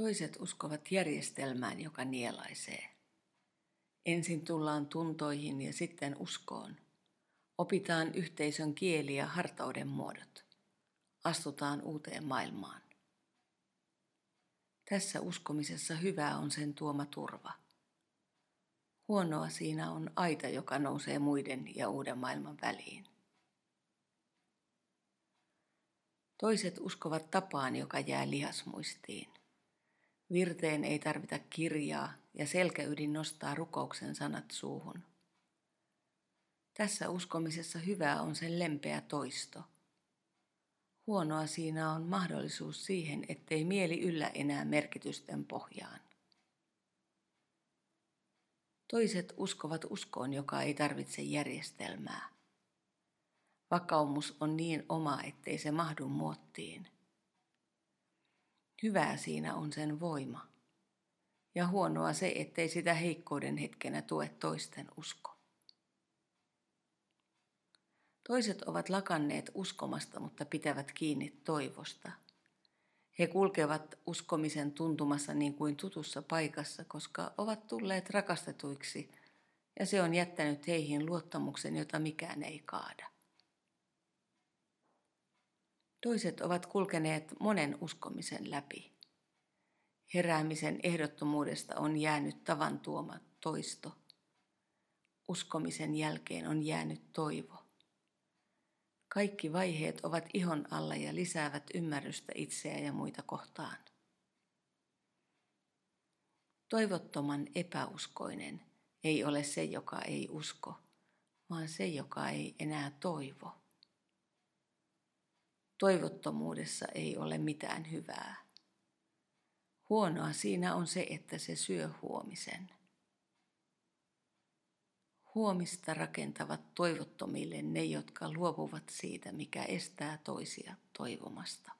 Toiset uskovat järjestelmään, joka nielaisee. Ensin tullaan tuntoihin ja sitten uskoon. Opitaan yhteisön kieli ja hartauden muodot. Astutaan uuteen maailmaan. Tässä uskomisessa hyvää on sen tuoma turva. Huonoa siinä on aita, joka nousee muiden ja uuden maailman väliin. Toiset uskovat tapaan, joka jää lihasmuistiin. Virteen ei tarvita kirjaa ja selkäydin nostaa rukouksen sanat suuhun. Tässä uskomisessa hyvää on sen lempeä toisto. Huonoa siinä on mahdollisuus siihen, ettei mieli yllä enää merkitysten pohjaan. Toiset uskovat uskoon, joka ei tarvitse järjestelmää. Vakaumus on niin oma, ettei se mahdu muottiin – Hyvää siinä on sen voima. Ja huonoa se, ettei sitä heikkouden hetkenä tue toisten usko. Toiset ovat lakanneet uskomasta, mutta pitävät kiinni toivosta. He kulkevat uskomisen tuntumassa niin kuin tutussa paikassa, koska ovat tulleet rakastetuiksi ja se on jättänyt heihin luottamuksen, jota mikään ei kaada. Toiset ovat kulkeneet monen uskomisen läpi. Heräämisen ehdottomuudesta on jäänyt tavan tuoma toisto. Uskomisen jälkeen on jäänyt toivo. Kaikki vaiheet ovat ihon alla ja lisäävät ymmärrystä itseä ja muita kohtaan. Toivottoman epäuskoinen ei ole se, joka ei usko, vaan se, joka ei enää toivo. Toivottomuudessa ei ole mitään hyvää. Huonoa siinä on se, että se syö huomisen. Huomista rakentavat toivottomille ne, jotka luovuvat siitä, mikä estää toisia toivomasta.